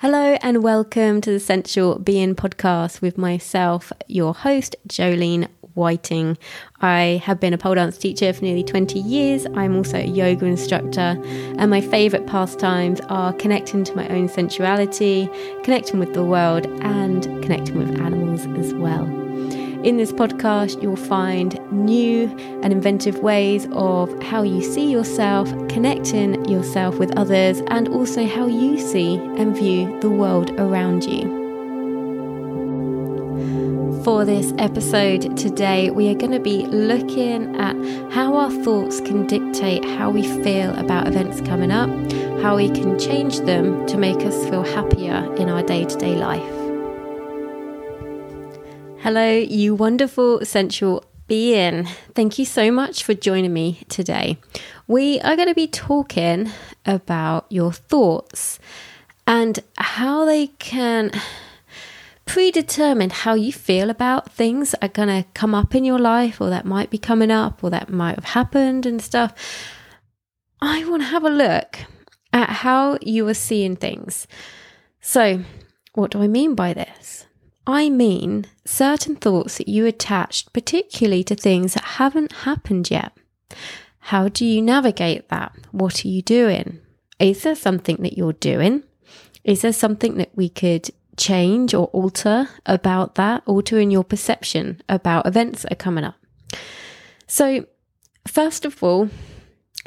Hello and welcome to the Sensual Being podcast with myself, your host, Jolene Whiting. I have been a pole dance teacher for nearly 20 years. I'm also a yoga instructor, and my favourite pastimes are connecting to my own sensuality, connecting with the world, and connecting with animals as well. In this podcast, you'll find new and inventive ways of how you see yourself, connecting yourself with others, and also how you see and view the world around you. For this episode today, we are going to be looking at how our thoughts can dictate how we feel about events coming up, how we can change them to make us feel happier in our day to day life. Hello, you wonderful sensual being. Thank you so much for joining me today. We are going to be talking about your thoughts and how they can predetermine how you feel about things that are going to come up in your life or that might be coming up or that might have happened and stuff. I want to have a look at how you are seeing things. So, what do I mean by this? I mean certain thoughts that you attached, particularly to things that haven't happened yet. How do you navigate that? What are you doing? Is there something that you're doing? Is there something that we could change or alter about that, altering your perception about events that are coming up? So, first of all,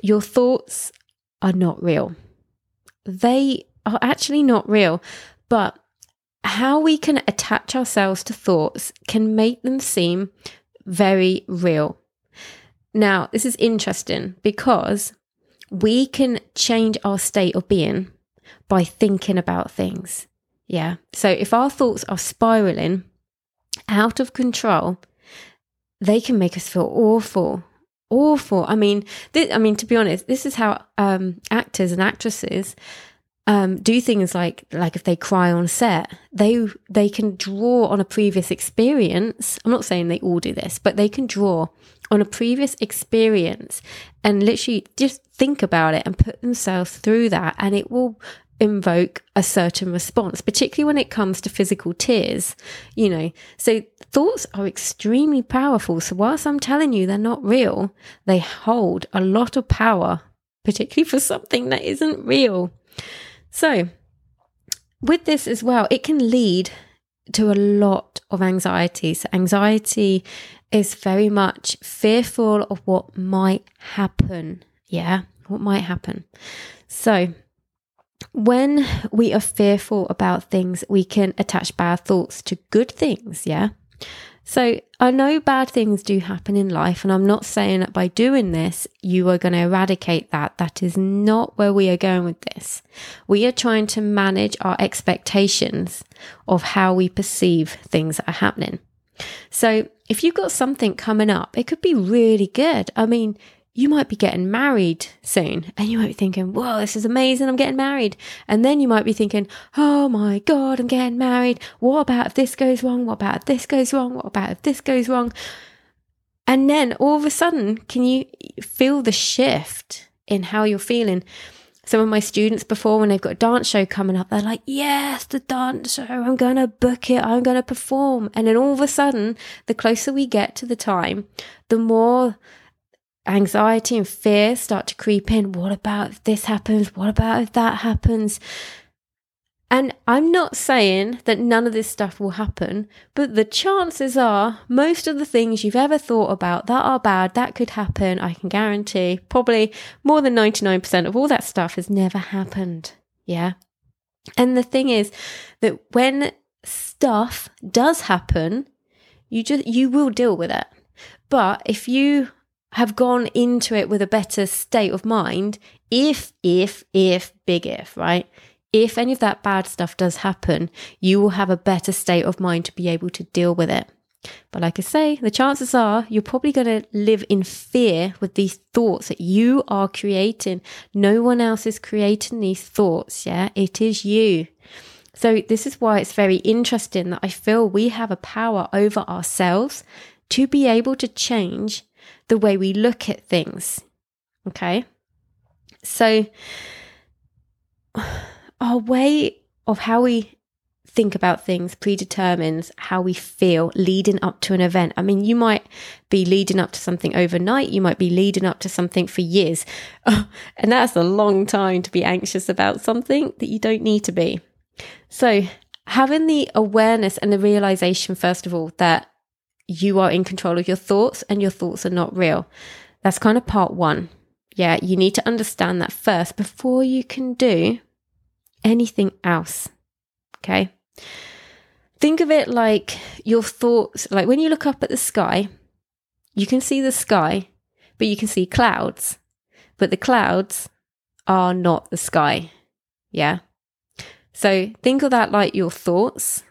your thoughts are not real. They are actually not real, but how we can attach ourselves to thoughts can make them seem very real. Now, this is interesting because we can change our state of being by thinking about things. Yeah. So if our thoughts are spiraling out of control, they can make us feel awful. Awful. I mean, I mean, to be honest, this is how um, actors and actresses um, do things like like if they cry on set, they they can draw on a previous experience. I'm not saying they all do this, but they can draw on a previous experience and literally just think about it and put themselves through that, and it will invoke a certain response, particularly when it comes to physical tears. You know, so thoughts are extremely powerful. So whilst I'm telling you they're not real, they hold a lot of power, particularly for something that isn't real. So, with this as well, it can lead to a lot of anxiety. So, anxiety is very much fearful of what might happen. Yeah, what might happen. So, when we are fearful about things, we can attach bad thoughts to good things. Yeah. So I know bad things do happen in life, and I'm not saying that by doing this, you are going to eradicate that. That is not where we are going with this. We are trying to manage our expectations of how we perceive things that are happening. So if you've got something coming up, it could be really good. I mean, you might be getting married soon and you might be thinking, whoa, this is amazing. I'm getting married. And then you might be thinking, oh my God, I'm getting married. What about if this goes wrong? What about if this goes wrong? What about if this goes wrong? And then all of a sudden, can you feel the shift in how you're feeling? Some of my students before, when they've got a dance show coming up, they're like, yes, the dance show, I'm going to book it, I'm going to perform. And then all of a sudden, the closer we get to the time, the more anxiety and fear start to creep in. What about if this happens? What about if that happens? And I'm not saying that none of this stuff will happen, but the chances are most of the things you've ever thought about that are bad, that could happen, I can guarantee, probably more than 99% of all that stuff has never happened. Yeah. And the thing is that when stuff does happen, you just, you will deal with it. But if you have gone into it with a better state of mind if, if, if, big if, right? If any of that bad stuff does happen, you will have a better state of mind to be able to deal with it. But like I say, the chances are you're probably going to live in fear with these thoughts that you are creating. No one else is creating these thoughts. Yeah, it is you. So, this is why it's very interesting that I feel we have a power over ourselves to be able to change the way we look at things. Okay. So, our way of how we think about things predetermines how we feel leading up to an event. I mean, you might be leading up to something overnight, you might be leading up to something for years. and that's a long time to be anxious about something that you don't need to be. So, having the awareness and the realization, first of all, that you are in control of your thoughts and your thoughts are not real. That's kind of part one. Yeah, you need to understand that first before you can do anything else. Okay. Think of it like your thoughts, like when you look up at the sky, you can see the sky, but you can see clouds. But the clouds are not the sky. Yeah. So think of that like your thoughts.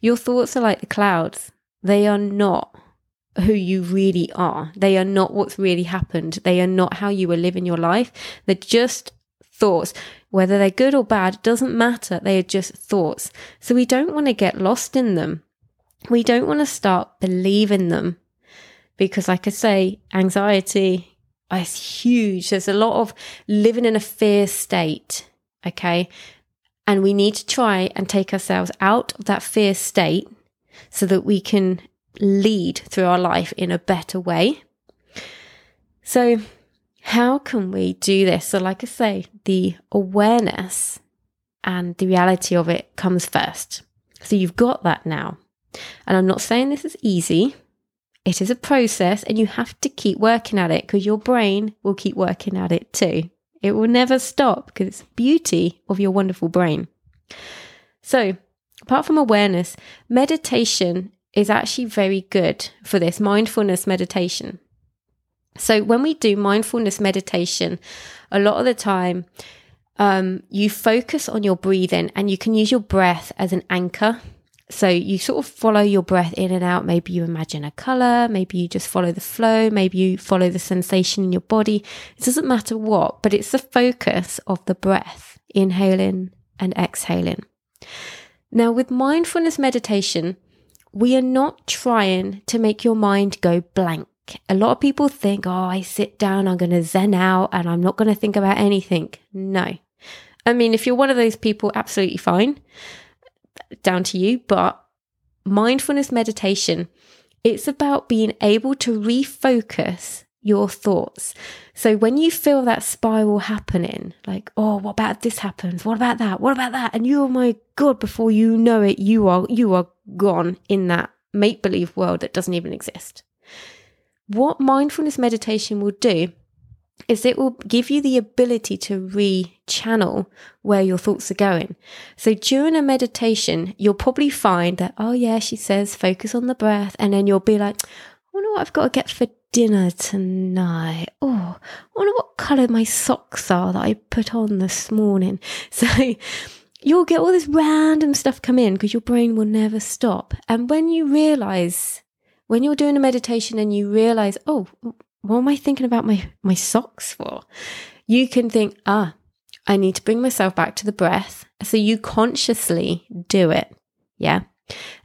Your thoughts are like the clouds. They are not who you really are. They are not what's really happened. They are not how you are living your life. They're just thoughts. Whether they're good or bad doesn't matter. They are just thoughts. So we don't want to get lost in them. We don't want to start believing them because, like I say, anxiety is huge. There's a lot of living in a fear state. Okay. And we need to try and take ourselves out of that fear state so that we can lead through our life in a better way. So, how can we do this? So, like I say, the awareness and the reality of it comes first. So, you've got that now. And I'm not saying this is easy, it is a process, and you have to keep working at it because your brain will keep working at it too. It will never stop because it's beauty of your wonderful brain. So, apart from awareness, meditation is actually very good for this mindfulness meditation. So, when we do mindfulness meditation, a lot of the time, um, you focus on your breathing and you can use your breath as an anchor. So, you sort of follow your breath in and out. Maybe you imagine a color, maybe you just follow the flow, maybe you follow the sensation in your body. It doesn't matter what, but it's the focus of the breath, inhaling and exhaling. Now, with mindfulness meditation, we are not trying to make your mind go blank. A lot of people think, oh, I sit down, I'm going to zen out and I'm not going to think about anything. No. I mean, if you're one of those people, absolutely fine, down to you. But mindfulness meditation, it's about being able to refocus your thoughts. So when you feel that spiral happening, like, oh, what about this happens? What about that? What about that? And you, oh my God, before you know it, you are, you are gone in that make believe world that doesn't even exist. What mindfulness meditation will do is it will give you the ability to re channel where your thoughts are going. So during a meditation, you'll probably find that, oh, yeah, she says focus on the breath. And then you'll be like, wonder what I've got to get for dinner tonight. Oh, I wonder what colour my socks are that I put on this morning. So you'll get all this random stuff come in because your brain will never stop. And when you realize, when you're doing a meditation and you realize, oh, what am I thinking about my, my socks for? You can think, ah, I need to bring myself back to the breath. So you consciously do it. Yeah.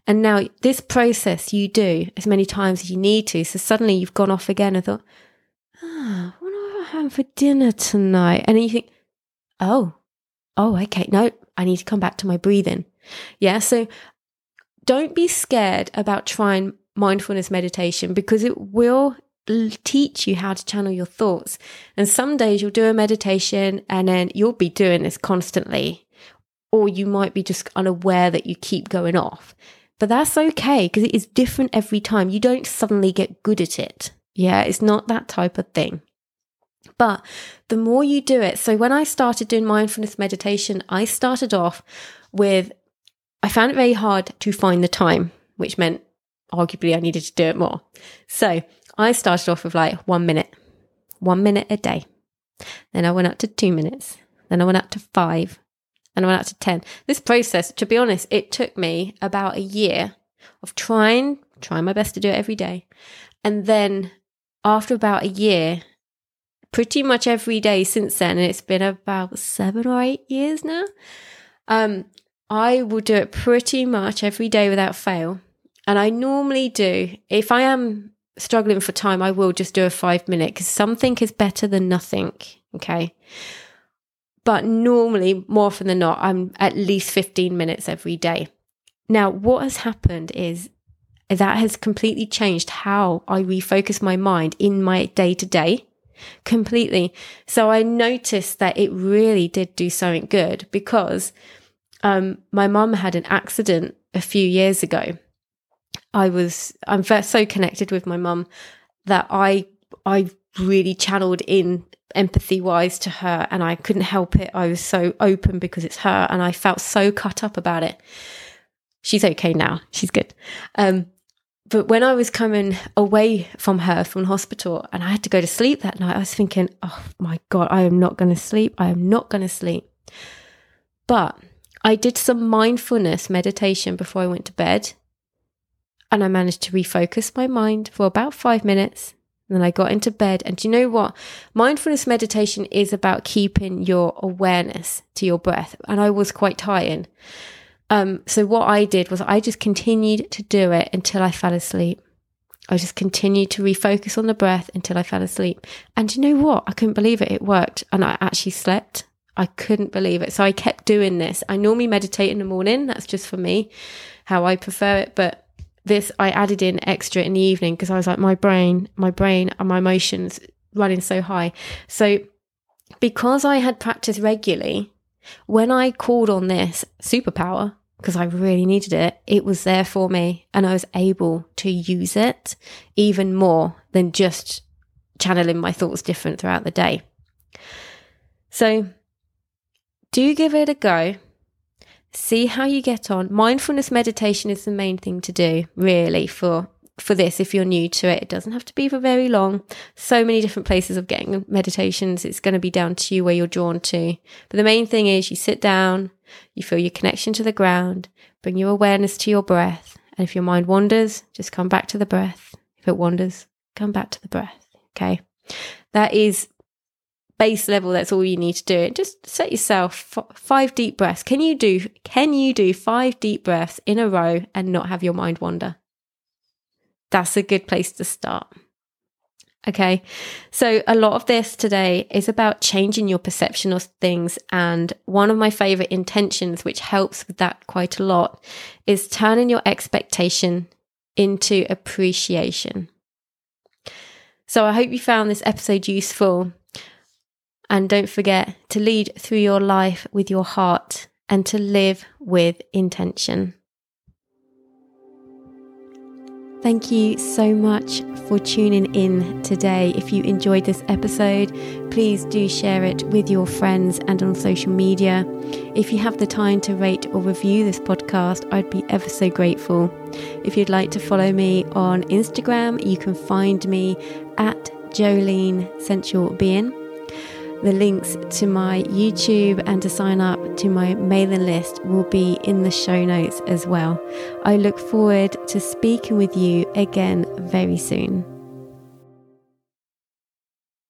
And now this process you do as many times as you need to. So suddenly you've gone off again and thought, ah, what am I having for dinner tonight? And then you think, oh, oh, okay, no, I need to come back to my breathing. Yeah. So don't be scared about trying mindfulness meditation because it will teach you how to channel your thoughts. And some days you'll do a meditation and then you'll be doing this constantly or you might be just unaware that you keep going off. But that's okay because it is different every time. You don't suddenly get good at it. Yeah, it's not that type of thing. But the more you do it, so when I started doing mindfulness meditation, I started off with, I found it very hard to find the time, which meant arguably I needed to do it more. So I started off with like one minute, one minute a day. Then I went up to two minutes. Then I went up to five and I went up to 10. This process, to be honest, it took me about a year of trying, trying my best to do it every day. And then after about a year, pretty much every day since then, and it's been about seven or eight years now, um, I will do it pretty much every day without fail. And I normally do, if I am struggling for time, I will just do a five minute because something is better than nothing. Okay. But normally, more often than not, I'm at least 15 minutes every day. Now, what has happened is that has completely changed how I refocus my mind in my day to day completely. So I noticed that it really did do something good because um, my mum had an accident a few years ago. I was I'm so connected with my mum that I I really channeled in empathy wise to her and I couldn't help it. I was so open because it's her and I felt so cut up about it. She's okay now. She's good. Um, but when I was coming away from her from hospital and I had to go to sleep that night, I was thinking, oh my God, I am not going to sleep. I am not going to sleep. But I did some mindfulness meditation before I went to bed and I managed to refocus my mind for about five minutes. And then I got into bed. And do you know what? Mindfulness meditation is about keeping your awareness to your breath. And I was quite tired. Um, so what I did was I just continued to do it until I fell asleep. I just continued to refocus on the breath until I fell asleep. And you know what? I couldn't believe it. It worked. And I actually slept. I couldn't believe it. So I kept doing this. I normally meditate in the morning. That's just for me, how I prefer it. But this, I added in extra in the evening because I was like, my brain, my brain and my emotions running so high. So because I had practiced regularly, when I called on this superpower, because I really needed it, it was there for me and I was able to use it even more than just channeling my thoughts different throughout the day. So do give it a go. See how you get on. Mindfulness meditation is the main thing to do, really, for for this if you're new to it. It doesn't have to be for very long. So many different places of getting meditations. It's going to be down to you where you're drawn to. But the main thing is you sit down, you feel your connection to the ground, bring your awareness to your breath. And if your mind wanders, just come back to the breath. If it wanders, come back to the breath. Okay. That is base level. That's all you need to do. Just set yourself f- five deep breaths. Can you do, can you do five deep breaths in a row and not have your mind wander? That's a good place to start. Okay. So a lot of this today is about changing your perception of things. And one of my favorite intentions, which helps with that quite a lot, is turning your expectation into appreciation. So I hope you found this episode useful. And don't forget to lead through your life with your heart and to live with intention. Thank you so much for tuning in today. If you enjoyed this episode, please do share it with your friends and on social media. If you have the time to rate or review this podcast, I'd be ever so grateful. If you'd like to follow me on Instagram, you can find me at Jolene Sensual Being. The links to my YouTube and to sign up to my mailing list will be in the show notes as well. I look forward to speaking with you again very soon.